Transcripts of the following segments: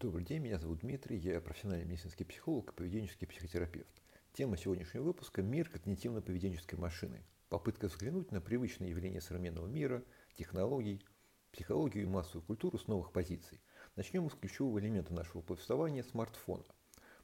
Добрый день, меня зовут Дмитрий, я профессиональный медицинский психолог и поведенческий психотерапевт. Тема сегодняшнего выпуска – мир когнитивно-поведенческой машины. Попытка взглянуть на привычные явления современного мира, технологий, психологию и массовую культуру с новых позиций. Начнем с ключевого элемента нашего повествования – смартфона.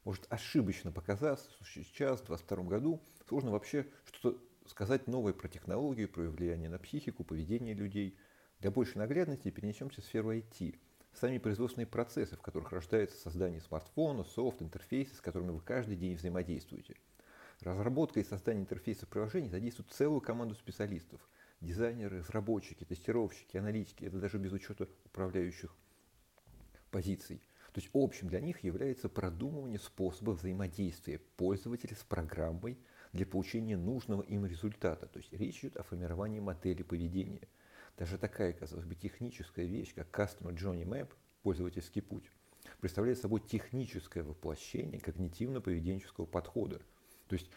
Может ошибочно показаться, что сейчас, в 2022 году, сложно вообще что-то сказать новое про технологию, про влияние на психику, поведение людей. Для большей наглядности перенесемся в сферу IT – сами производственные процессы, в которых рождается создание смартфона, софт, интерфейсы, с которыми вы каждый день взаимодействуете. Разработка и создание интерфейса приложений задействуют целую команду специалистов. Дизайнеры, разработчики, тестировщики, аналитики. Это даже без учета управляющих позиций. То есть общим для них является продумывание способа взаимодействия пользователя с программой для получения нужного им результата. То есть речь идет о формировании модели поведения – даже такая, казалось бы, техническая вещь, как Customer Journey Map, пользовательский путь, представляет собой техническое воплощение когнитивно-поведенческого подхода. То есть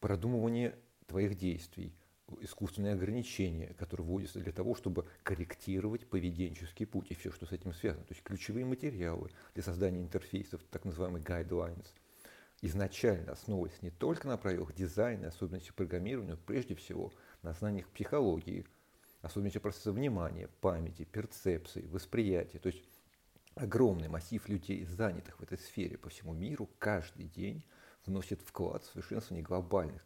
продумывание твоих действий, искусственные ограничения, которые вводятся для того, чтобы корректировать поведенческий путь и все, что с этим связано. То есть ключевые материалы для создания интерфейсов, так называемые guidelines, изначально основываясь не только на правилах дизайна, особенностях программирования, но прежде всего на знаниях психологии, особенности процесса внимания, памяти, перцепции, восприятия. То есть огромный массив людей, занятых в этой сфере по всему миру, каждый день вносит вклад в совершенствование глобальных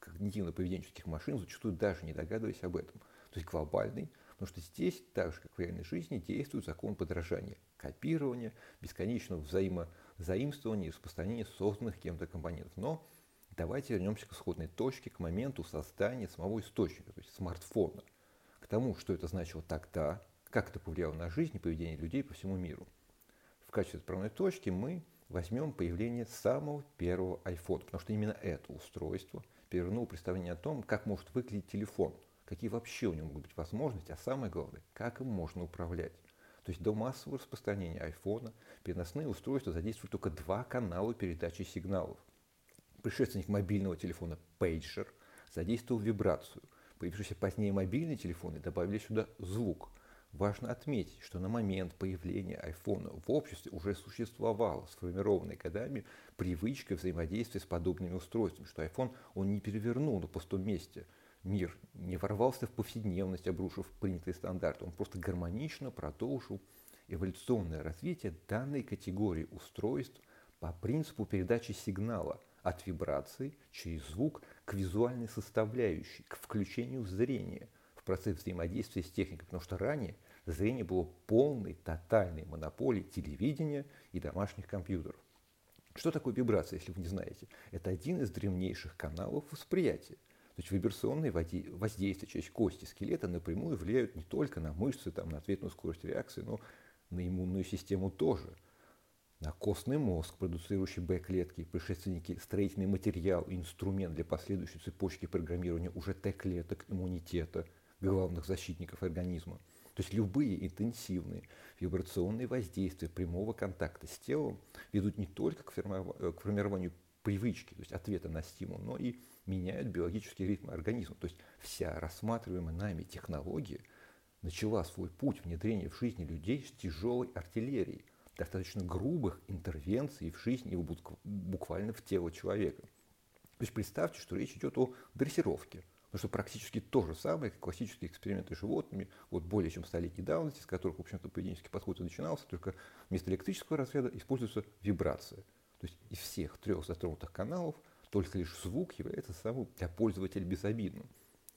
когнитивно-поведенческих машин, зачастую даже не догадываясь об этом. То есть глобальный, потому что здесь, так же как в реальной жизни, действует закон подражания, копирования, бесконечного взаимозаимствования и распространения созданных кем-то компонентов. Но давайте вернемся к исходной точке, к моменту создания самого источника, то есть смартфона тому, что это значило тогда, как это повлияло на жизнь и поведение людей по всему миру. В качестве отправной точки мы возьмем появление самого первого iPhone, потому что именно это устройство перевернуло представление о том, как может выглядеть телефон, какие вообще у него могут быть возможности, а самое главное, как им можно управлять. То есть до массового распространения айфона переносные устройства задействуют только два канала передачи сигналов. Предшественник мобильного телефона Pager задействовал вибрацию – Появившиеся позднее мобильные телефоны добавили сюда звук. Важно отметить, что на момент появления айфона в обществе уже существовала сформированная годами привычка взаимодействия с подобными устройствами, что iPhone он не перевернул на пустом месте мир, не ворвался в повседневность, обрушив принятые стандарты, он просто гармонично продолжил эволюционное развитие данной категории устройств по принципу передачи сигнала – от вибраций через звук к визуальной составляющей, к включению зрения в процесс взаимодействия с техникой, потому что ранее зрение было полной, тотальной монополией телевидения и домашних компьютеров. Что такое вибрация, если вы не знаете? Это один из древнейших каналов восприятия. То есть вибрационные воздействия через кости скелета напрямую влияют не только на мышцы, там, на ответную скорость реакции, но на иммунную систему тоже – костный мозг, продуцирующий Б-клетки, предшественники, строительный материал инструмент для последующей цепочки программирования уже Т-клеток иммунитета, главных защитников организма. То есть любые интенсивные вибрационные воздействия прямого контакта с телом ведут не только к формированию привычки, то есть ответа на стимул, но и меняют биологический ритм организма. То есть вся рассматриваемая нами технология начала свой путь внедрения в жизни людей с тяжелой артиллерией, достаточно грубых интервенций в жизнь и буквально в тело человека. То есть представьте, что речь идет о дрессировке. Потому что практически то же самое, как классические эксперименты с животными, вот более чем столетней давности, с которых, в общем-то, поведенческий подход и начинался, только вместо электрического разряда используется вибрация. То есть из всех трех затронутых каналов только лишь звук является самым для пользователя безобидным.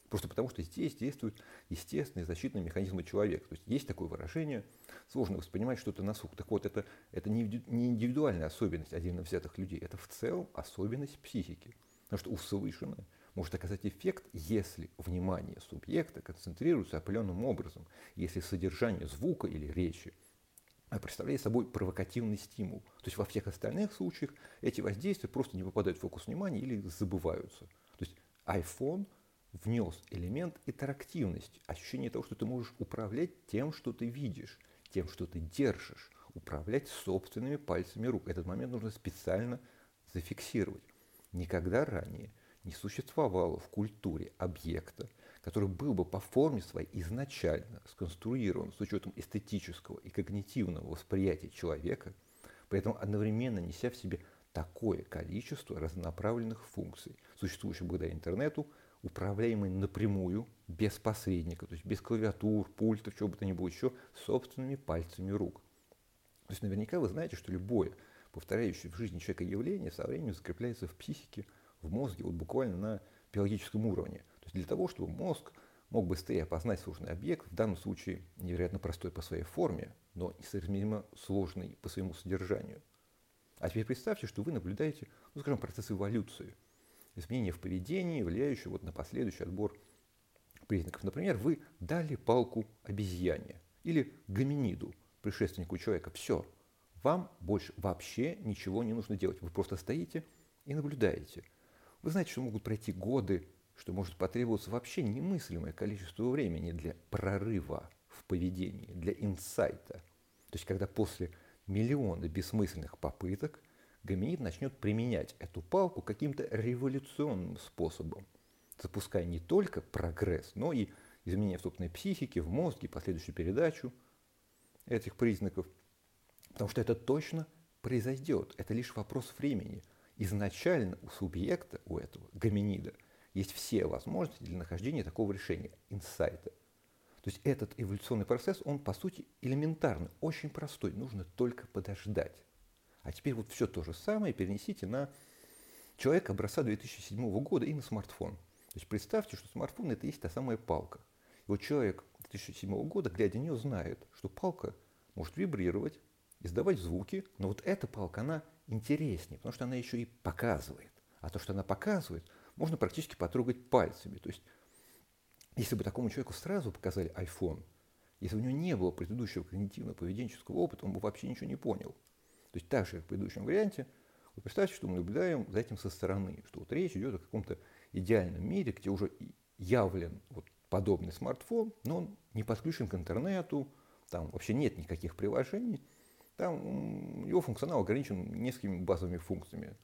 Просто потому, что здесь действуют естественные защитные механизмы человека. То есть есть такое выражение, сложно воспринимать что-то на слух. Так вот, это, это не индивидуальная особенность отдельно взятых людей, это в целом особенность психики. Потому что услышанное может оказать эффект, если внимание субъекта концентрируется определенным образом, если содержание звука или речи представляет собой провокативный стимул. То есть во всех остальных случаях эти воздействия просто не попадают в фокус внимания или забываются. То есть iPhone внес элемент интерактивности, ощущение того, что ты можешь управлять тем, что ты видишь, тем, что ты держишь, управлять собственными пальцами рук. Этот момент нужно специально зафиксировать. Никогда ранее не существовало в культуре объекта, который был бы по форме своей изначально сконструирован с учетом эстетического и когнитивного восприятия человека, при этом одновременно неся в себе такое количество разнонаправленных функций, существующих благодаря интернету, управляемый напрямую, без посредника, то есть без клавиатур, пультов, чего бы то ни было еще, собственными пальцами рук. То есть наверняка вы знаете, что любое повторяющее в жизни человека явление со временем закрепляется в психике, в мозге, вот буквально на биологическом уровне. То есть для того, чтобы мозг мог быстрее опознать сложный объект, в данном случае невероятно простой по своей форме, но несоизмеримо сложный по своему содержанию. А теперь представьте, что вы наблюдаете, ну, скажем, процесс эволюции – изменения в поведении, влияющие вот на последующий отбор признаков. Например, вы дали палку обезьяне или гоминиду, предшественнику человека. Все, вам больше вообще ничего не нужно делать. Вы просто стоите и наблюдаете. Вы знаете, что могут пройти годы, что может потребоваться вообще немыслимое количество времени для прорыва в поведении, для инсайта. То есть, когда после миллиона бессмысленных попыток гоминид начнет применять эту палку каким-то революционным способом, запуская не только прогресс, но и изменения в собственной психике, в мозге, последующую передачу этих признаков. Потому что это точно произойдет. Это лишь вопрос времени. Изначально у субъекта, у этого гоминида, есть все возможности для нахождения такого решения, инсайта. То есть этот эволюционный процесс, он по сути элементарный, очень простой, нужно только подождать. А теперь вот все то же самое перенесите на человека образца 2007 года и на смартфон. То есть представьте, что смартфон это и есть та самая палка. И вот человек 2007 года, глядя на нее, знает, что палка может вибрировать, издавать звуки, но вот эта палка, она интереснее, потому что она еще и показывает. А то, что она показывает, можно практически потрогать пальцами. То есть, если бы такому человеку сразу показали iPhone, если у него не было предыдущего когнитивно-поведенческого опыта, он бы вообще ничего не понял. То есть так же, как в предыдущем варианте, вот представьте, что мы наблюдаем за этим со стороны, что вот речь идет о каком-то идеальном мире, где уже явлен вот подобный смартфон, но он не подключен к интернету, там вообще нет никаких приложений, там его функционал ограничен несколькими базовыми функциями,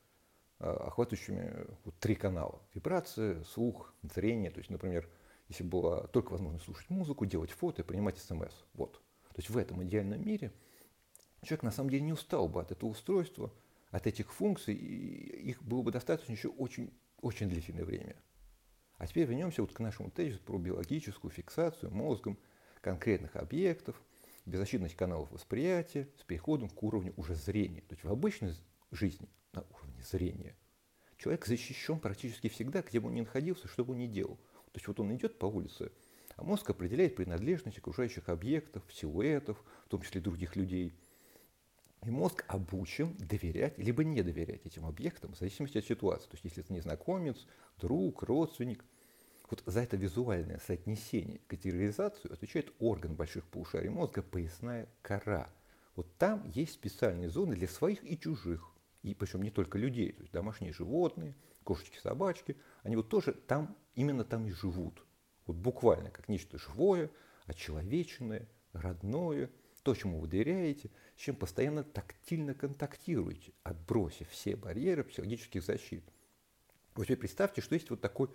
а, охватывающими вот три канала. Вибрация, слух, зрение. То есть, например, если была только возможность слушать музыку, делать фото и принимать смс. Вот. То есть в этом идеальном мире – человек на самом деле не устал бы от этого устройства, от этих функций, и их было бы достаточно еще очень, очень длительное время. А теперь вернемся вот к нашему тезису про биологическую фиксацию мозгом конкретных объектов, беззащитность каналов восприятия с переходом к уровню уже зрения. То есть в обычной жизни на уровне зрения человек защищен практически всегда, где бы он ни находился, что бы он ни делал. То есть вот он идет по улице, а мозг определяет принадлежность окружающих объектов, силуэтов, в том числе других людей – и мозг обучен доверять либо не доверять этим объектам в зависимости от ситуации. То есть если это незнакомец, друг, родственник. Вот за это визуальное соотнесение, категоризацию отвечает орган больших полушарий мозга, поясная кора. Вот там есть специальные зоны для своих и чужих. И причем не только людей, то есть домашние животные, кошечки, собачки, они вот тоже там, именно там и живут. Вот буквально как нечто живое, очеловеченное, родное – то, чему вы доверяете, с чем постоянно тактильно контактируете, отбросив все барьеры психологических защит. Вот теперь представьте, что есть вот такой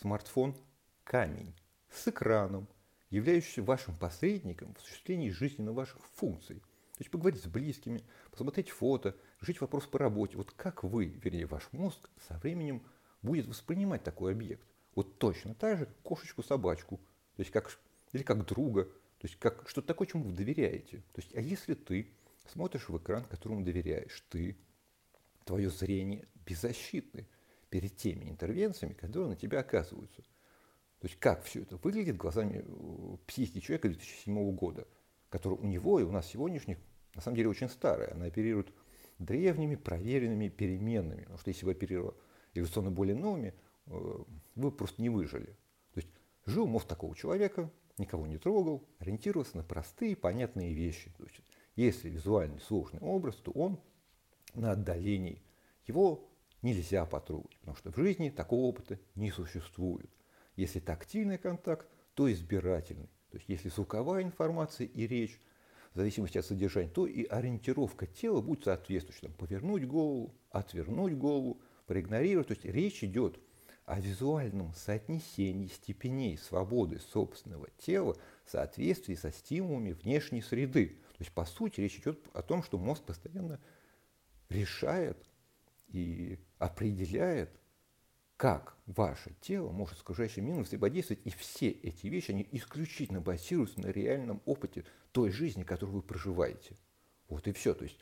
смартфон-камень с экраном, являющийся вашим посредником в осуществлении жизненно ваших функций. То есть поговорить с близкими, посмотреть фото, решить вопрос по работе. Вот как вы, вернее ваш мозг, со временем будет воспринимать такой объект? Вот точно так же, как кошечку-собачку, то есть как, или как друга – то есть как что-то такое, чему вы доверяете. То есть, а если ты смотришь в экран, которому доверяешь, ты, твое зрение беззащитны перед теми интервенциями, которые на тебя оказываются. То есть как все это выглядит глазами э, психики человека 2007 года, который у него и у нас сегодняшних на самом деле очень старая. Она оперирует древними, проверенными переменными. Потому что если бы оперировала эволюционно более новыми, э, вы просто не выжили. То есть жил мозг такого человека, никого не трогал, ориентировался на простые, понятные вещи. То есть, если визуальный сложный образ, то он на отдалении. Его нельзя потрогать, потому что в жизни такого опыта не существует. Если тактильный контакт, то избирательный. То есть если звуковая информация и речь, в зависимости от содержания, то и ориентировка тела будет соответствующей. Там, повернуть голову, отвернуть голову, проигнорировать. То есть речь идет о визуальном соотнесении степеней свободы собственного тела в соответствии со стимулами внешней среды. То есть, по сути, речь идет о том, что мозг постоянно решает и определяет, как ваше тело может с окружающим миром взаимодействовать, и все эти вещи, они исключительно базируются на реальном опыте той жизни, которую вы проживаете. Вот и все. То есть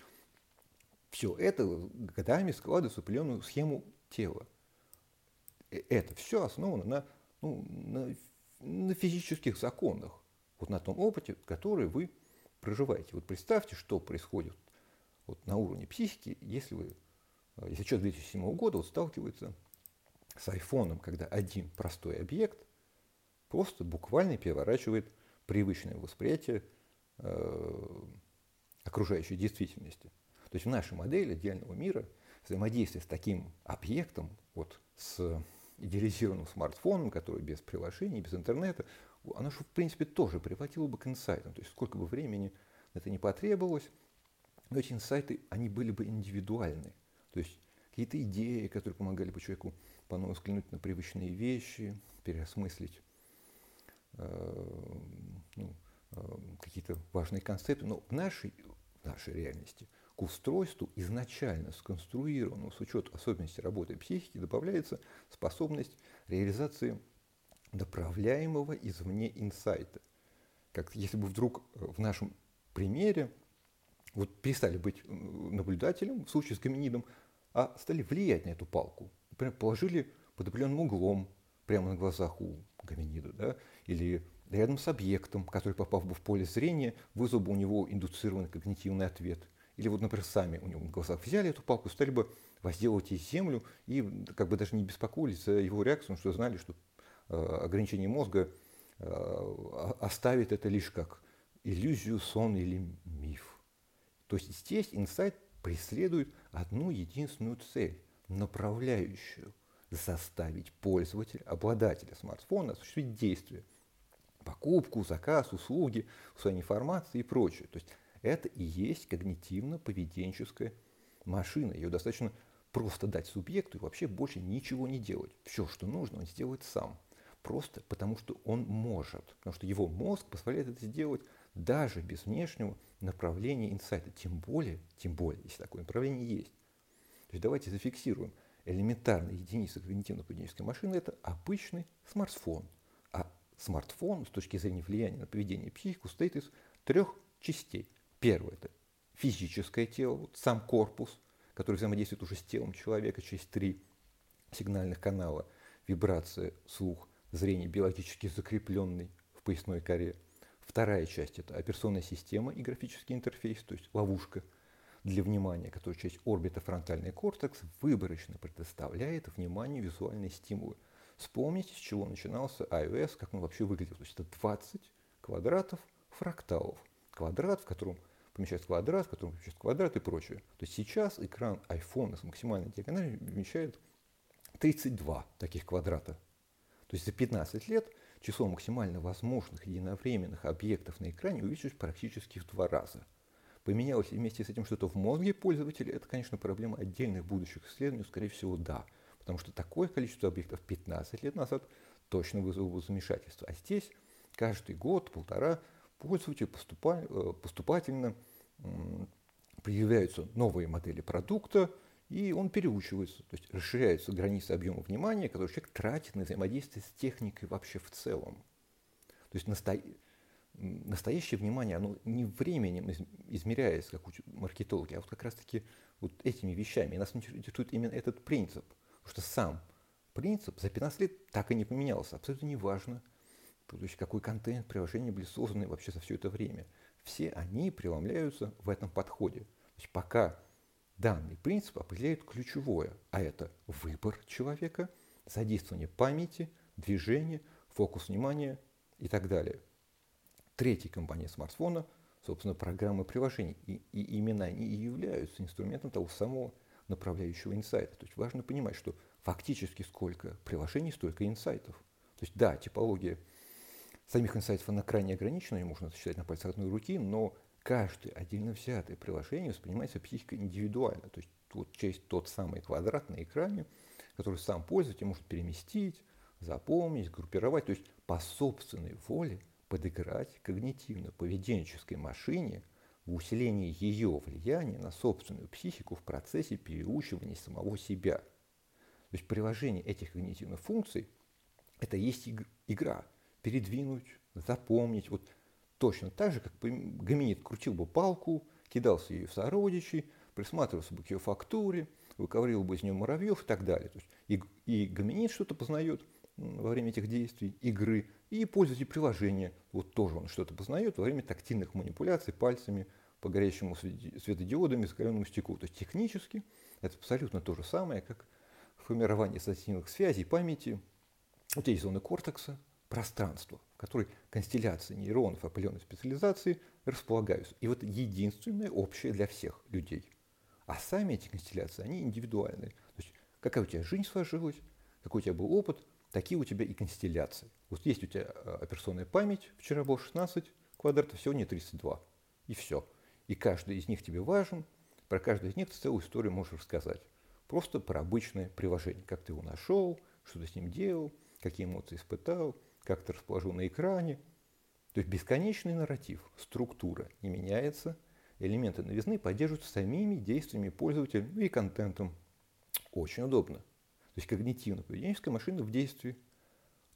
все это годами складывается в определенную схему тела. Э, это все основано на, ну, на, на физических законах, вот на том опыте, который вы проживаете. Вот представьте, что происходит вот на уровне психики, если вы, э, если человек 2007 года вот сталкивается с айфоном, когда один простой объект просто буквально переворачивает привычное восприятие э, окружающей действительности. То есть в нашей модели идеального мира взаимодействие с таким объектом, вот с идеализированным смартфоном, который без приложений, без интернета, оно же, в принципе, тоже приводило бы к инсайтам. То есть сколько бы времени это не потребовалось, но эти инсайты, они были бы индивидуальны. То есть какие-то идеи, которые помогали бы человеку по-новому взглянуть на привычные вещи, переосмыслить э, ну, э, какие-то важные концепты. Но в нашей, в нашей реальности к устройству, изначально сконструированному с учетом особенностей работы психики, добавляется способность реализации направляемого извне инсайта. Как если бы вдруг в нашем примере вот перестали быть э, наблюдателем в случае с гоминидом, а стали влиять на эту палку. Например, положили под определенным углом прямо на глазах у гоминида, да, или рядом с объектом, который, попав бы в поле зрения, вызвал бы у него индуцированный когнитивный ответ. Или вот, например, сами у него в глазах взяли эту палку, стали бы возделывать ей землю и как бы даже не беспокоились за его реакцию, что знали, что э, ограничение мозга э, оставит это лишь как иллюзию, сон или миф. То есть здесь инсайт преследует одну единственную цель, направляющую заставить пользователя, обладателя смартфона осуществить действие. Покупку, заказ, услуги, усвоение информации и прочее. То есть это и есть когнитивно-поведенческая машина. Ее достаточно просто дать субъекту и вообще больше ничего не делать. Все, что нужно, он сделает сам. Просто потому, что он может. Потому что его мозг позволяет это сделать даже без внешнего направления инсайта. Тем более, тем более, если такое направление есть. То есть давайте зафиксируем. Элементарная единица когнитивно-поведенческой машины – это обычный смартфон. А смартфон с точки зрения влияния на поведение психику состоит из трех частей. Первое – это физическое тело, вот сам корпус, который взаимодействует уже с телом человека через три сигнальных канала – вибрация, слух, зрение биологически закрепленный в поясной коре – Вторая часть – это операционная система и графический интерфейс, то есть ловушка для внимания, которая часть орбита фронтальный кортекс выборочно предоставляет вниманию визуальные стимулы. Вспомните, с чего начинался iOS, как он вообще выглядел. То есть это 20 квадратов фракталов. Квадрат, в котором помещается квадрат, в котором помещается квадрат и прочее. То есть сейчас экран iPhone с максимальной диагональю вмещает 32 таких квадрата. То есть за 15 лет число максимально возможных единовременных объектов на экране увеличилось практически в два раза. Поменялось вместе с этим что-то в мозге пользователя, это, конечно, проблема отдельных будущих исследований, скорее всего, да. Потому что такое количество объектов 15 лет назад точно вызвало бы замешательство. А здесь каждый год, полтора, пользователь поступа, э, поступательно появляются новые модели продукта, и он переучивается, то есть расширяются границы объема внимания, который человек тратит на взаимодействие с техникой вообще в целом. То есть насто... настоящее внимание, оно не временем измеряется, как учат маркетологи, а вот как раз-таки вот этими вещами. И нас интересует именно этот принцип. Потому что сам принцип за 15 лет так и не поменялся. Абсолютно не важно, то есть какой контент, приложения были созданы вообще за все это время. Все они преломляются в этом подходе. То есть пока Данный принцип определяет ключевое, а это выбор человека, задействование памяти, движение, фокус внимания и так далее. Третий компонент смартфона, собственно, программы приложений. И, и именно они и являются инструментом того самого направляющего инсайта. То есть важно понимать, что фактически сколько приложений, столько инсайтов. То есть да, типология самих инсайтов она крайне ограничена, ее можно считать на пальцах одной руки, но каждое отдельно взятое приложение воспринимается психикой индивидуально. То есть вот через тот самый квадрат на экране, который сам пользователь может переместить, запомнить, группировать, то есть по собственной воле подыграть когнитивно-поведенческой машине в усилении ее влияния на собственную психику в процессе переучивания самого себя. То есть приложение этих когнитивных функций – это есть игра. Передвинуть, запомнить. Вот точно так же, как гоминид крутил бы палку, кидался ее в сородичей, присматривался бы к ее фактуре, выковыривал бы из нее муравьев и так далее. То есть и, и гоминид что-то познает во время этих действий, игры, и пользователь приложения, вот тоже он что-то познает во время тактильных манипуляций пальцами по горящему светодиодами закаленному стеклу. То есть технически это абсолютно то же самое, как формирование ассоциативных связей памяти, вот эти зоны кортекса, пространство, в которой констелляции нейронов определенной специализации располагаются. И вот единственное общее для всех людей. А сами эти констелляции, они индивидуальные. То есть какая у тебя жизнь сложилась, какой у тебя был опыт, такие у тебя и констелляции. Вот есть у тебя э, операционная память, вчера было 16 квадратов, сегодня 32. И все. И каждый из них тебе важен, про каждый из них ты целую историю можешь рассказать. Просто про обычное приложение. Как ты его нашел, что ты с ним делал, какие эмоции испытал, как ты расположил на экране. То есть бесконечный нарратив, структура не меняется, элементы новизны поддерживаются самими действиями пользователя ну и контентом. Очень удобно. То есть когнитивно-поведенческая машина в действии.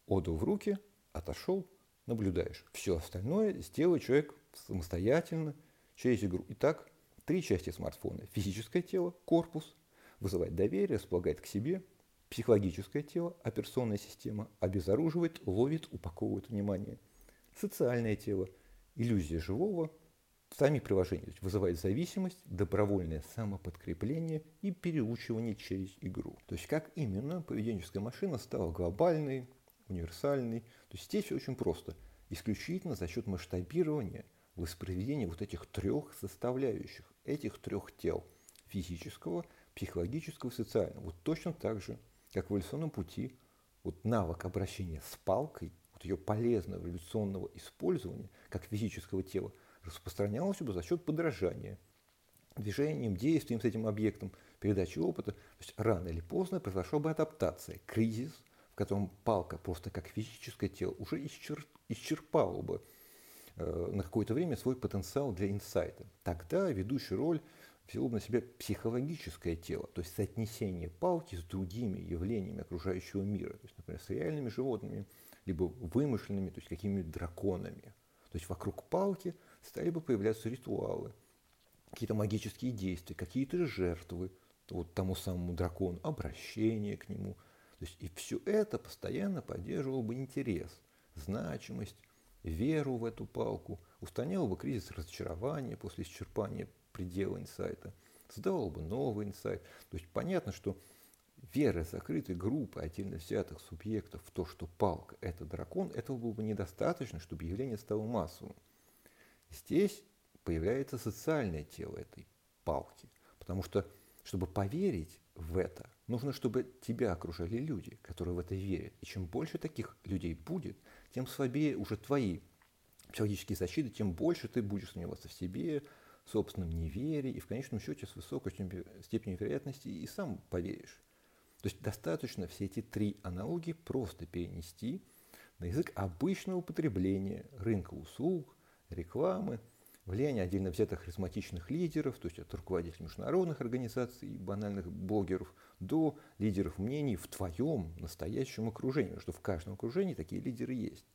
Отдал в руки, отошел, наблюдаешь. Все остальное сделает человек самостоятельно через игру. Итак, три части смартфона. Физическое тело, корпус, вызывает доверие, располагает к себе – Психологическое тело, операционная система обезоруживает, ловит, упаковывает внимание. Социальное тело, иллюзия живого, сами приложения, вызывает зависимость, добровольное самоподкрепление и переучивание через игру. То есть как именно поведенческая машина стала глобальной, универсальной. То есть здесь все очень просто. Исключительно за счет масштабирования, воспроизведения вот этих трех составляющих, этих трех тел – физического, психологического и социального. Вот точно так же эволюционном пути, вот навык обращения с палкой, вот ее полезного эволюционного использования, как физического тела, распространялось бы за счет подражания движением, действием с этим объектом, передачи опыта. То есть рано или поздно произошла бы адаптация, кризис, в котором палка просто как физическое тело уже исчер... исчерпала бы э, на какое-то время свой потенциал для инсайта. Тогда ведущую роль взяло на себя психологическое тело, то есть соотнесение палки с другими явлениями окружающего мира, то есть, например, с реальными животными, либо вымышленными, то есть какими-нибудь драконами. То есть вокруг палки стали бы появляться ритуалы, какие-то магические действия, какие-то жертвы вот тому самому дракону, обращение к нему. То есть и все это постоянно поддерживало бы интерес, значимость, веру в эту палку, устраняло бы кризис разочарования после исчерпания предела инсайта, создавал бы новый инсайт. То есть понятно, что вера закрытой группы отдельно взятых субъектов в то, что палка – это дракон, этого было бы недостаточно, чтобы явление стало массовым. Здесь появляется социальное тело этой палки, потому что, чтобы поверить в это, нужно, чтобы тебя окружали люди, которые в это верят. И чем больше таких людей будет, тем слабее уже твои психологические защиты, тем больше ты будешь сомневаться в себе, собственном неверии и в конечном счете с высокой степенью вероятности и сам поверишь. То есть достаточно все эти три аналогии просто перенести на язык обычного употребления рынка услуг, рекламы, влияние отдельно взятых харизматичных лидеров, то есть от руководителей международных организаций и банальных блогеров, до лидеров мнений в твоем настоящем окружении, что в каждом окружении такие лидеры есть.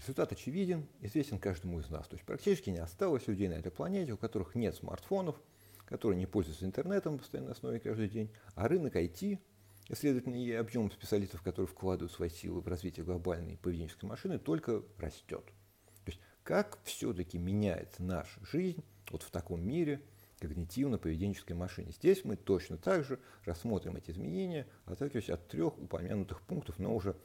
Результат очевиден, известен каждому из нас. То есть практически не осталось людей на этой планете, у которых нет смартфонов, которые не пользуются интернетом в постоянной основе каждый день, а рынок IT, и, следовательно, и объем специалистов, которые вкладывают свои силы в развитие глобальной поведенческой машины, только растет. То есть как все-таки меняется наша жизнь вот в таком мире когнитивно-поведенческой машины. Здесь мы точно так же рассмотрим эти изменения, отталкиваясь от трех упомянутых пунктов, но уже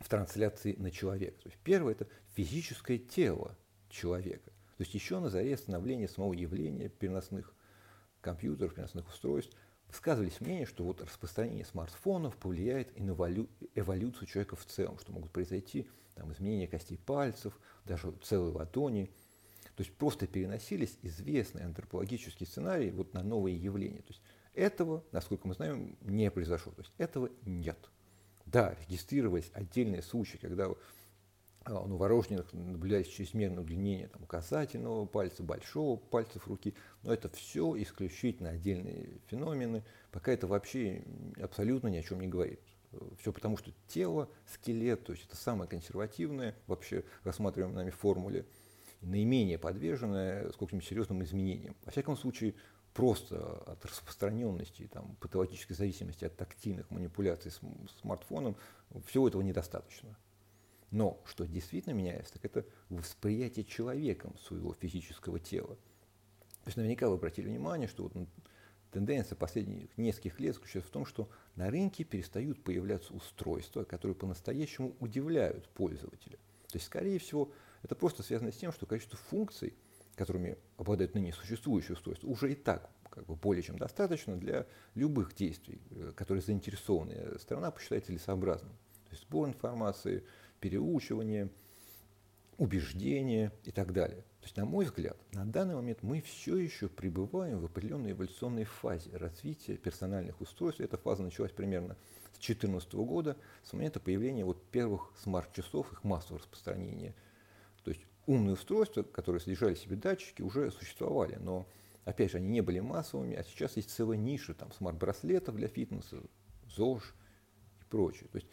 в трансляции на человека. То есть первое – это физическое тело человека. То есть еще на заре становления самого явления переносных компьютеров, переносных устройств высказывались мнения, что вот распространение смартфонов повлияет и на эволюцию человека в целом, что могут произойти там, изменения костей пальцев, даже целой ладони. То есть просто переносились известные антропологические сценарии вот на новые явления. То есть Этого, насколько мы знаем, не произошло. То есть этого нет. Да, регистрировались отдельные случаи, когда а, у новорожденных наблюдается чрезмерное удлинение там, указательного пальца, большого пальца руки, но это все исключительно отдельные феномены, пока это вообще абсолютно ни о чем не говорит. Все потому, что тело, скелет, то есть это самое консервативное, вообще рассматриваемое нами в формуле, наименее подверженное сколько-нибудь серьезным изменениям. Во всяком случае, просто от распространенности, там, патологической зависимости от тактильных манипуляций с смартфоном, всего этого недостаточно. Но что действительно меняется, так это восприятие человеком своего физического тела. То есть наверняка вы обратили внимание, что вот тенденция последних нескольких лет заключается в том, что на рынке перестают появляться устройства, которые по-настоящему удивляют пользователя. То есть, скорее всего, это просто связано с тем, что количество функций, которыми обладают ныне существующие устройства, уже и так как бы более чем достаточно для любых действий, э, которые заинтересованная сторона посчитает целесообразным. То есть сбор информации, переучивание, убеждение и так далее. То есть, на мой взгляд, на данный момент мы все еще пребываем в определенной эволюционной фазе развития персональных устройств. Эта фаза началась примерно с 2014 года, с момента появления вот первых смарт-часов, их массового распространения. Умные устройства, которые содержали в себе датчики, уже существовали, но, опять же, они не были массовыми, а сейчас есть целая ниша там, смарт-браслетов для фитнеса, ЗОЖ и прочее. То есть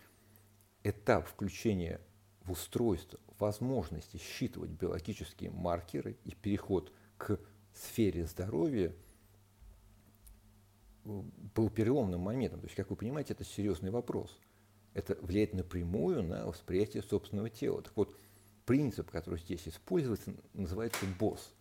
этап включения в устройство возможности считывать биологические маркеры и переход к сфере здоровья был переломным моментом. То есть, как вы понимаете, это серьезный вопрос. Это влияет напрямую на восприятие собственного тела. Так вот, принцип, который здесь используется, называется БОС.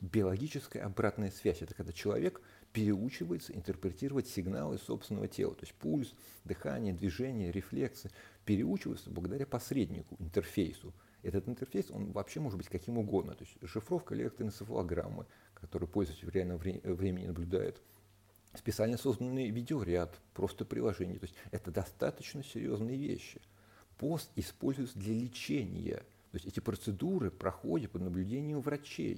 Биологическая обратная связь. Это когда человек переучивается интерпретировать сигналы собственного тела, то есть пульс, дыхание, движение, рефлексы, переучиваются благодаря посреднику, интерфейсу. Этот интерфейс, он вообще может быть каким угодно, то есть шифровка электроэнцефалограммы, которую пользователь в реальном времени наблюдает, специально созданный видеоряд, просто приложение. То есть это достаточно серьезные вещи. Пост используется для лечения. То есть эти процедуры проходят под наблюдением врачей.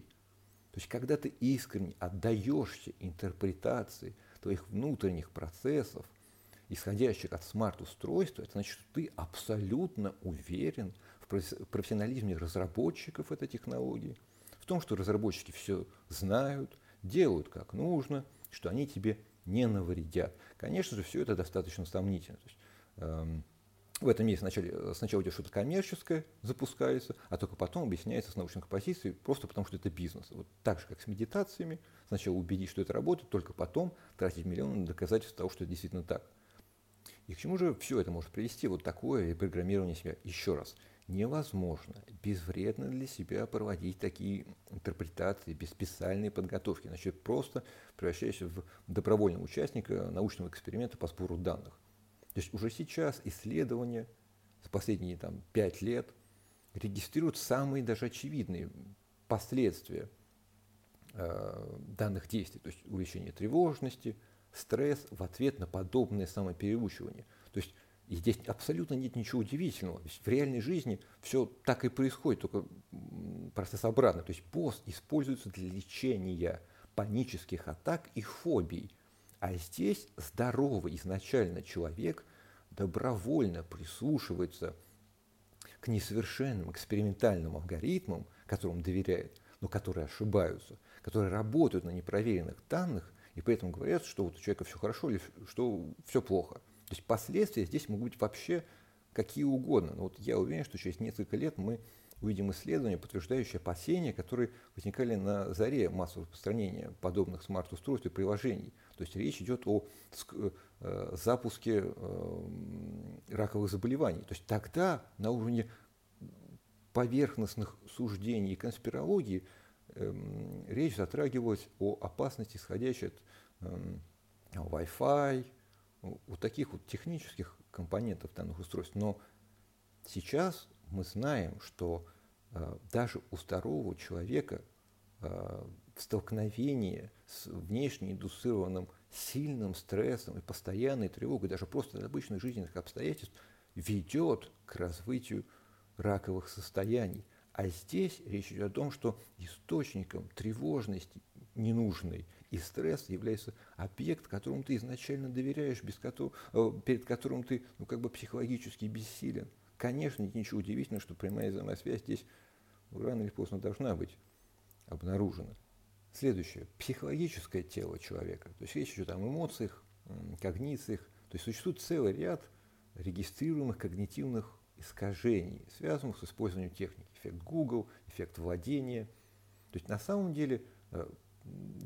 То есть, когда ты искренне отдаешься интерпретации твоих внутренних процессов, исходящих от смарт-устройства, это значит, что ты абсолютно уверен в профессионализме разработчиков этой технологии, в том, что разработчики все знают, делают как нужно, что они тебе не навредят. Конечно же, все это достаточно сомнительно. То есть, эм, в этом месте сначала, сначала идет что-то коммерческое, запускается, а только потом объясняется с научной позиции, просто потому что это бизнес. Вот так же, как с медитациями, сначала убедить, что это работает, только потом тратить миллионы на доказательство того, что это действительно так. И к чему же все это может привести, вот такое программирование себя? Еще раз, невозможно безвредно для себя проводить такие интерпретации без специальной подготовки, значит, просто превращаешься в добровольного участника научного эксперимента по сбору данных. То есть уже сейчас исследования за последние там, 5 лет регистрируют самые даже очевидные последствия э, данных действий, то есть увеличение тревожности, стресс в ответ на подобное самопереучивание. То есть и здесь абсолютно нет ничего удивительного. В реальной жизни все так и происходит, только процесс обратный. То есть БОС используется для лечения панических атак и фобий – а здесь здоровый изначально человек добровольно прислушивается к несовершенным экспериментальным алгоритмам, которым доверяет, но которые ошибаются, которые работают на непроверенных данных, и поэтому говорят, что вот у человека все хорошо или что все плохо. То есть последствия здесь могут быть вообще какие угодно. Но вот я уверен, что через несколько лет мы увидим исследования, подтверждающие опасения, которые возникали на заре массового распространения подобных смарт-устройств и приложений. То есть речь идет о э, запуске э, раковых заболеваний. То есть тогда на уровне поверхностных суждений и конспирологии эм, речь затрагивалась о опасности, исходящей от эм, Wi-Fi, у таких вот технических компонентов данных устройств. Но сейчас мы знаем, что э, даже у здорового человека э, в столкновении с внешне индуцированным сильным стрессом и постоянной тревогой, даже просто обычных жизненных обстоятельств, ведет к развитию раковых состояний. А здесь речь идет о том, что источником тревожности ненужной И стресс является объект, которому ты изначально доверяешь, без которого, э, перед которым ты ну, как бы психологически бессилен. Конечно, ничего удивительного, что прямая взаимосвязь здесь рано или поздно должна быть обнаружена. Следующее. Психологическое тело человека. То есть речь идет о эмоциях, когнициях. То есть существует целый ряд регистрируемых когнитивных искажений, связанных с использованием техники. Эффект Google, эффект владения. То есть на самом деле э,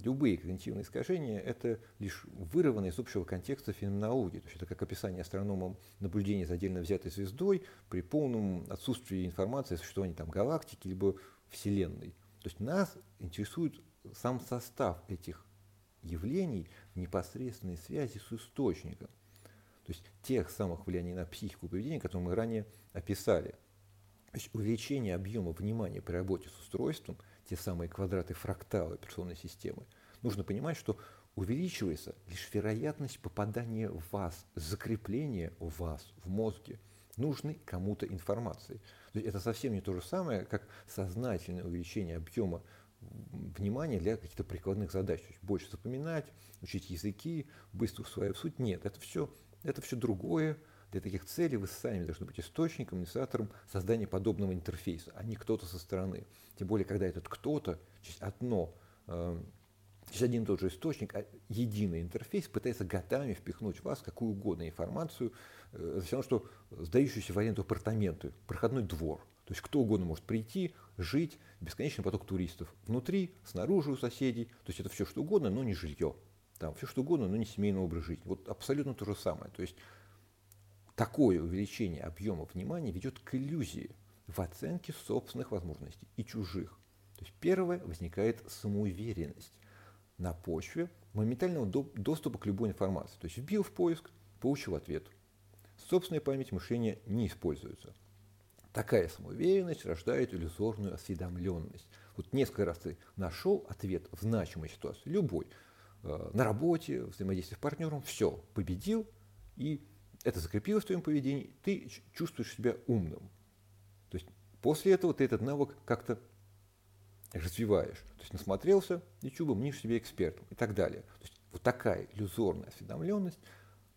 любые когнитивные искажения – это лишь вырванные из общего контекста феноменологии. То есть это как описание астрономом наблюдения за отдельно взятой звездой при полном отсутствии информации о существовании там, галактики либо Вселенной. То есть нас интересует сам состав этих явлений в непосредственной связи с источником. То есть тех самых влияний на психику и поведение, которые мы ранее описали. То есть увеличение объема внимания при работе с устройством, те самые квадраты фрактала операционной системы, нужно понимать, что увеличивается лишь вероятность попадания в вас, закрепления в вас, в мозге, нужной кому-то информации. То есть это совсем не то же самое, как сознательное увеличение объема внимания для каких-то прикладных задач. То есть больше запоминать, учить языки, быстро усваивать суть. Нет, это все это все другое. Для таких целей вы сами должны быть источником, инициатором создания подобного интерфейса, а не кто-то со стороны. Тем более, когда этот кто-то через одно, э, через один и тот же источник, а единый интерфейс пытается годами впихнуть в вас какую угодно информацию, э, все равно, что сдающуюся в аренду апартаменты, проходной двор. То есть кто угодно может прийти, жить, бесконечный поток туристов. Внутри, снаружи у соседей. То есть это все что угодно, но не жилье там все что угодно, но не семейный образ жизни. Вот абсолютно то же самое. То есть такое увеличение объема внимания ведет к иллюзии в оценке собственных возможностей и чужих. То есть первое возникает самоуверенность на почве моментального доступа к любой информации. То есть вбил в поиск, получил ответ. Собственная память мышления не используется. Такая самоуверенность рождает иллюзорную осведомленность. Вот несколько раз ты нашел ответ в значимой ситуации, любой, Э, на работе, взаимодействие с партнером, все, победил, и это закрепилось в твоем поведении, ты чувствуешь себя умным. То есть после этого ты этот навык как-то развиваешь. То есть насмотрелся YouTube, мнишь себе экспертом и так далее. То есть вот такая иллюзорная осведомленность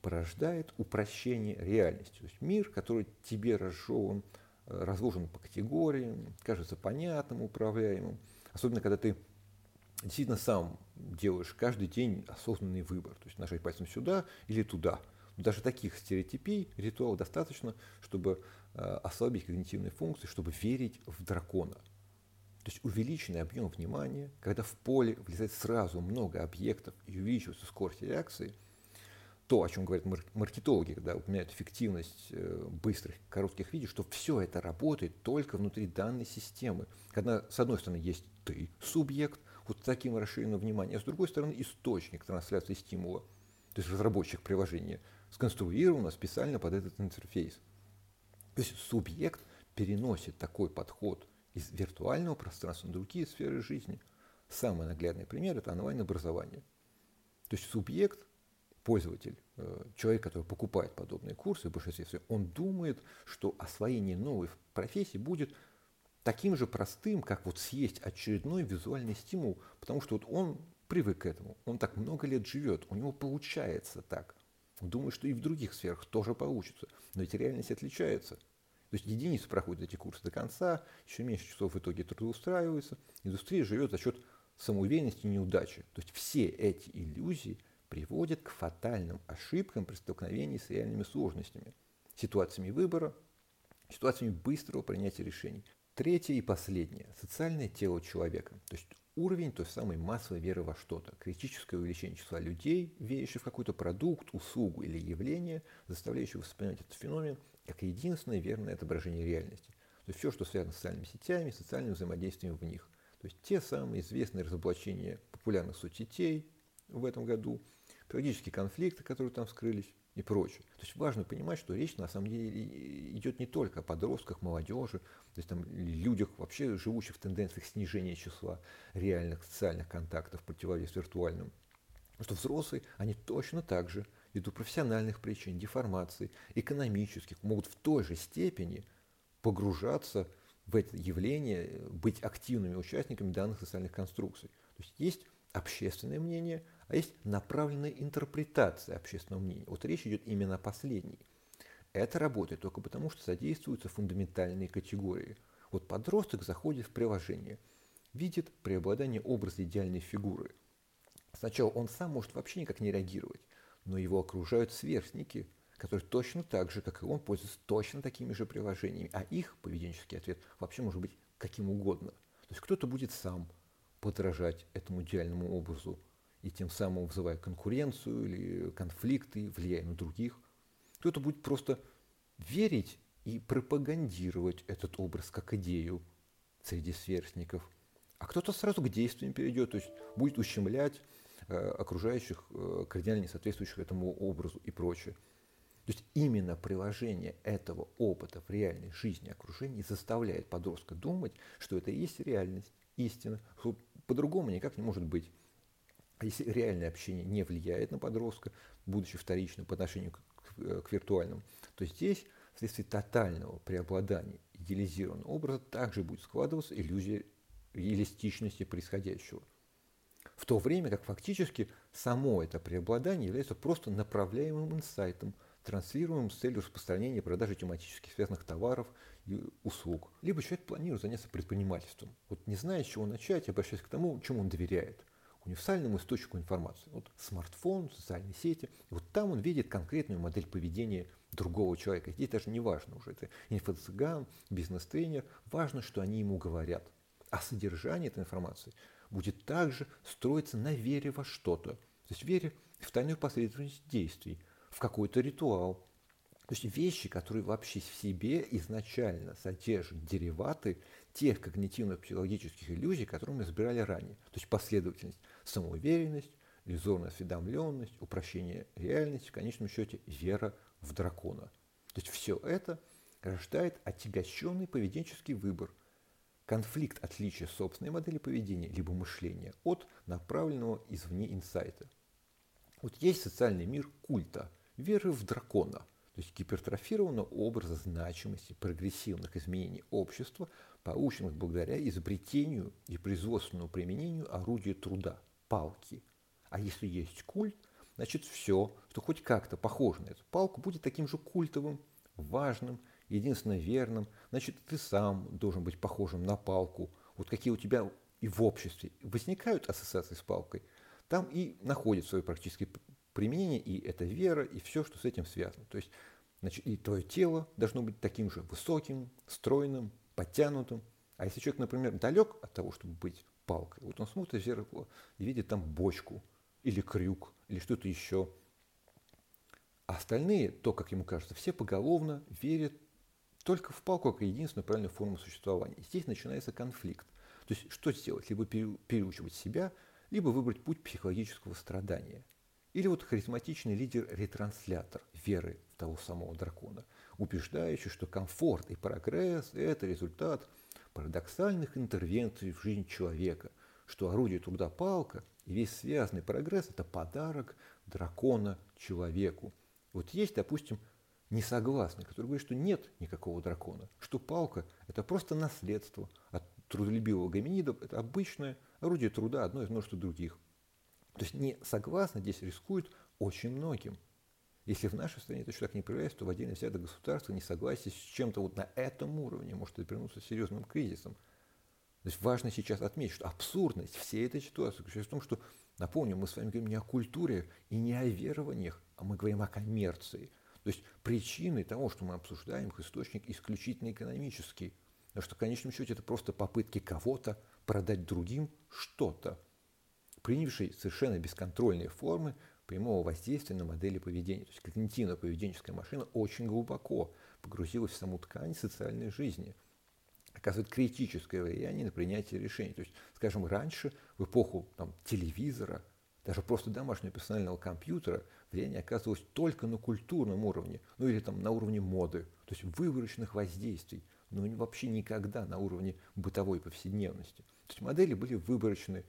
порождает упрощение реальности. То есть мир, который тебе разжеван, э, разложен по категориям, кажется понятным, управляемым. Особенно, когда ты действительно сам делаешь каждый день осознанный выбор. То есть нажать пальцем сюда или туда. Но даже таких стереотипий, ритуалов достаточно, чтобы э, ослабить когнитивные функции, чтобы верить в дракона. То есть увеличенный объем внимания, когда в поле влезает сразу много объектов и увеличивается скорость реакции, то, о чем говорят маркетологи, когда упоминают эффективность э, быстрых, коротких видео, что все это работает только внутри данной системы. Когда, с одной стороны, есть ты, субъект, вот таким расширенным вниманием, а с другой стороны источник трансляции стимула, то есть разработчик приложения, сконструировано специально под этот интерфейс. То есть субъект переносит такой подход из виртуального пространства на другие сферы жизни. Самый наглядный пример – это онлайн-образование. То есть субъект, пользователь, э, человек, который покупает подобные курсы, в большинстве своем, он думает, что освоение новой профессии будет таким же простым, как вот съесть очередной визуальный стимул, потому что вот он привык к этому, он так много лет живет, у него получается так. Думаю, что и в других сферах тоже получится, но эти реальность отличается. То есть единицы проходят эти курсы до конца, еще меньше часов в итоге трудоустраиваются. Индустрия живет за счет самоуверенности и неудачи. То есть все эти иллюзии приводят к фатальным ошибкам при столкновении с реальными сложностями, ситуациями выбора, ситуациями быстрого принятия решений. Третье и последнее – социальное тело человека, то есть уровень той самой массовой веры во что-то, критическое увеличение числа людей, верящих в какой-то продукт, услугу или явление, заставляющее воспринимать этот феномен как единственное верное отображение реальности. То есть все, что связано с социальными сетями, социальным взаимодействием в них. То есть те самые известные разоблачения популярных соцсетей в этом году, трагические конфликты, которые там вскрылись, и прочее. То есть важно понимать, что речь на самом деле идет не только о подростках, молодежи, то есть там людях, вообще живущих в тенденциях снижения числа реальных социальных контактов, противовес виртуальным. Что взрослые, они точно так же, ввиду профессиональных причин, деформации, экономических, могут в той же степени погружаться в это явление, быть активными участниками данных социальных конструкций. То есть есть общественное мнение, а есть направленная интерпретация общественного мнения. Вот речь идет именно о последней. Это работает только потому, что задействуются фундаментальные категории. Вот подросток заходит в приложение, видит преобладание образа идеальной фигуры. Сначала он сам может вообще никак не реагировать, но его окружают сверстники, которые точно так же, как и он, пользуются точно такими же приложениями, а их поведенческий ответ вообще может быть каким угодно. То есть кто-то будет сам подражать этому идеальному образу, и тем самым вызывая конкуренцию или конфликты, влияя на других. Кто-то будет просто верить и пропагандировать этот образ как идею среди сверстников. А кто-то сразу к действиям перейдет, то есть будет ущемлять э, окружающих, э, кардинально не соответствующих этому образу и прочее. То есть именно приложение этого опыта в реальной жизни окружения заставляет подростка думать, что это и есть реальность, истина, что по-другому никак не может быть. А если реальное общение не влияет на подростка, будучи вторичным по отношению к, к, виртуальному, то здесь вследствие тотального преобладания идеализированного образа также будет складываться иллюзия реалистичности происходящего. В то время как фактически само это преобладание является просто направляемым инсайтом, транслируемым с целью распространения и продажи тематически связанных товаров и услуг. Либо человек планирует заняться предпринимательством. Вот не зная, с чего начать, обращаясь к тому, чему он доверяет – универсальному источнику информации. Вот смартфон, социальные сети. И вот там он видит конкретную модель поведения другого человека. Здесь даже не важно уже, это инфо-цыган, бизнес-тренер. Важно, что они ему говорят. А содержание этой информации будет также строиться на вере во что-то. То есть вере в тайную последовательность действий, в какой-то ритуал. То есть вещи, которые вообще в себе изначально содержат дериваты тех когнитивно-психологических иллюзий, которые мы разбирали ранее. То есть последовательность, самоуверенность, иллюзорная осведомленность, упрощение реальности, в конечном счете вера в дракона. То есть все это рождает отягощенный поведенческий выбор, конфликт отличия собственной модели поведения либо мышления от направленного извне инсайта. Вот есть социальный мир культа, веры в дракона, то есть гипертрофированного образа значимости прогрессивных изменений общества полученных благодаря изобретению и производственному применению орудия труда – палки. А если есть культ, значит все, что хоть как-то похоже на эту палку, будет таким же культовым, важным, единственно верным. Значит, ты сам должен быть похожим на палку. Вот какие у тебя и в обществе возникают ассоциации с палкой, там и находит свое практическое применение, и эта вера, и все, что с этим связано. То есть значит, и твое тело должно быть таким же высоким, стройным, подтянутым. А если человек, например, далек от того, чтобы быть палкой, вот он смотрит в зеркало и видит там бочку или крюк или что-то еще. А остальные, то, как ему кажется, все поголовно верят только в палку как единственную правильную форму существования. И здесь начинается конфликт. То есть что сделать? Либо переучивать себя, либо выбрать путь психологического страдания. Или вот харизматичный лидер-ретранслятор веры того самого дракона – убеждающий, что комфорт и прогресс – это результат парадоксальных интервенций в жизнь человека, что орудие труда палка и весь связанный прогресс – это подарок дракона человеку. Вот есть, допустим, несогласные, которые говорят, что нет никакого дракона, что палка – это просто наследство от трудолюбивого гоминида, это обычное орудие труда, одно из множества других. То есть не согласно здесь рискует очень многим – если в нашей стране это так не проявляется, то в отдельно взятых государствах несогласие с чем-то вот на этом уровне может обернуться серьезным кризисом. То есть важно сейчас отметить, что абсурдность всей этой ситуации заключается в том, что, напомню, мы с вами говорим не о культуре и не о верованиях, а мы говорим о коммерции. То есть причиной того, что мы обсуждаем, их источник исключительно экономический. Потому что в конечном счете это просто попытки кого-то продать другим что-то, принявший совершенно бесконтрольные формы прямого воздействия на модели поведения. То есть когнитивно-поведенческая машина очень глубоко погрузилась в саму ткань социальной жизни, оказывает критическое влияние на принятие решений. То есть, скажем, раньше, в эпоху там, телевизора, даже просто домашнего персонального компьютера, влияние оказывалось только на культурном уровне, ну или там на уровне моды, то есть выборочных воздействий, но вообще никогда на уровне бытовой повседневности. То есть модели были выборочные,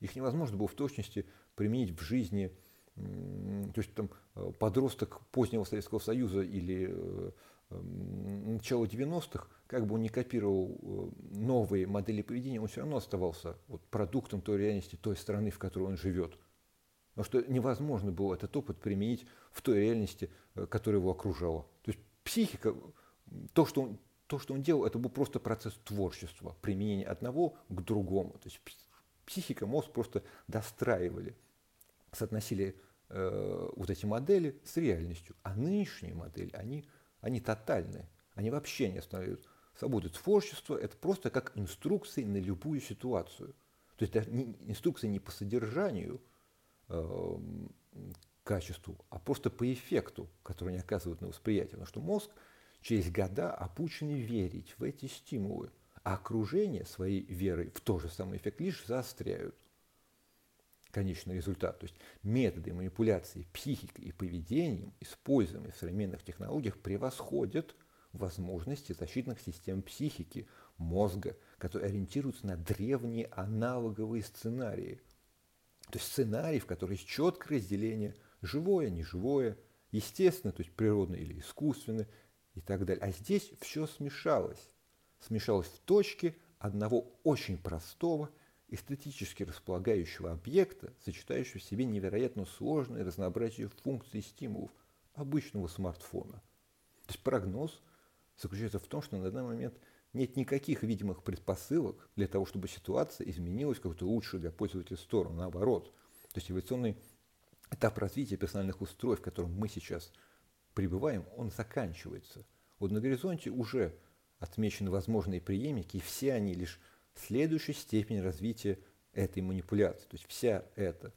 их невозможно было в точности применить в жизни то есть там э, подросток позднего Советского Союза или начала 90-х, как бы он не копировал э, новые модели поведения, он все равно оставался вот продуктом той реальности, той страны, в которой он живет. Потому что невозможно было этот опыт применить в той реальности, э, которая его окружала. То есть психика, то, что он, то, что он делал, это был просто процесс творчества, применения одного к другому. То есть психика, мозг просто достраивали, соотносили э, вот эти модели с реальностью. А нынешние модели, они, они тотальные. Они вообще не останавливают свободу творчества. Это просто как инструкции на любую ситуацию. То есть это не, инструкции не по содержанию, э, качеству, а просто по эффекту, который они оказывают на восприятие. Потому что мозг через года опущены верить в эти стимулы, а окружение своей верой в тот же самый эффект лишь заостряют конечный результат. То есть методы манипуляции психикой и поведением, используемые в современных технологиях, превосходят возможности защитных систем психики, мозга, которые ориентируются на древние аналоговые сценарии. То есть сценарии, в которых есть четкое разделение живое, неживое, естественно, то есть природное или искусственное и так далее. А здесь все смешалось. Смешалось в точке одного очень простого эстетически располагающего объекта, сочетающего в себе невероятно сложное разнообразие функций и стимулов обычного смартфона. То есть прогноз заключается в том, что на данный момент нет никаких видимых предпосылок для того, чтобы ситуация изменилась в какую-то лучшую для пользователя сторону. Наоборот. То есть эволюционный этап развития персональных устройств, в котором мы сейчас пребываем, он заканчивается. Вот на горизонте уже отмечены возможные преемники, и все они лишь следующая степень развития этой манипуляции. То есть вся эта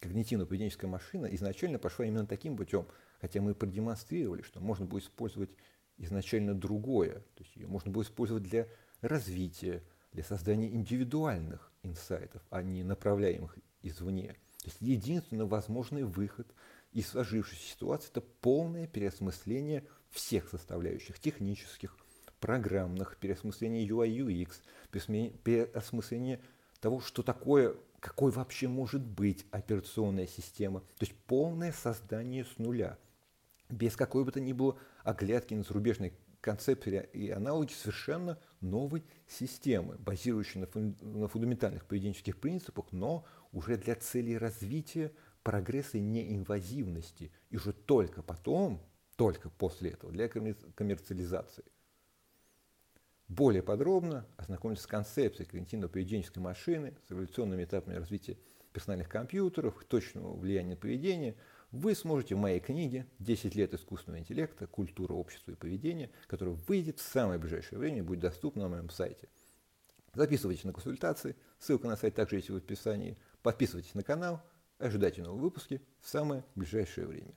когнитивно-поведенческая машина изначально пошла именно таким путем, хотя мы продемонстрировали, что можно было использовать изначально другое. То есть ее можно было использовать для развития, для создания индивидуальных инсайтов, а не направляемых извне. То есть единственный возможный выход из сложившейся ситуации – это полное переосмысление всех составляющих технических, программных, переосмысление UI, UX, переосмысление того, что такое, какой вообще может быть операционная система. То есть полное создание с нуля, без какой бы то ни было оглядки на зарубежные концепции и аналоги совершенно новой системы, базирующей на, фун на фундаментальных поведенческих принципах, но уже для целей развития прогресса и неинвазивности. И уже только потом, только после этого, для коммерциализации. Более подробно ознакомиться с концепцией когнитивно-поведенческой машины, с эволюционными этапами развития персональных компьютеров, точного влияния на поведение – вы сможете в моей книге «10 лет искусственного интеллекта. Культура, общества и поведения», которая выйдет в самое ближайшее время и будет доступна на моем сайте. Записывайтесь на консультации, ссылка на сайт также есть в описании. Подписывайтесь на канал, ожидайте новые выпуски в самое ближайшее время.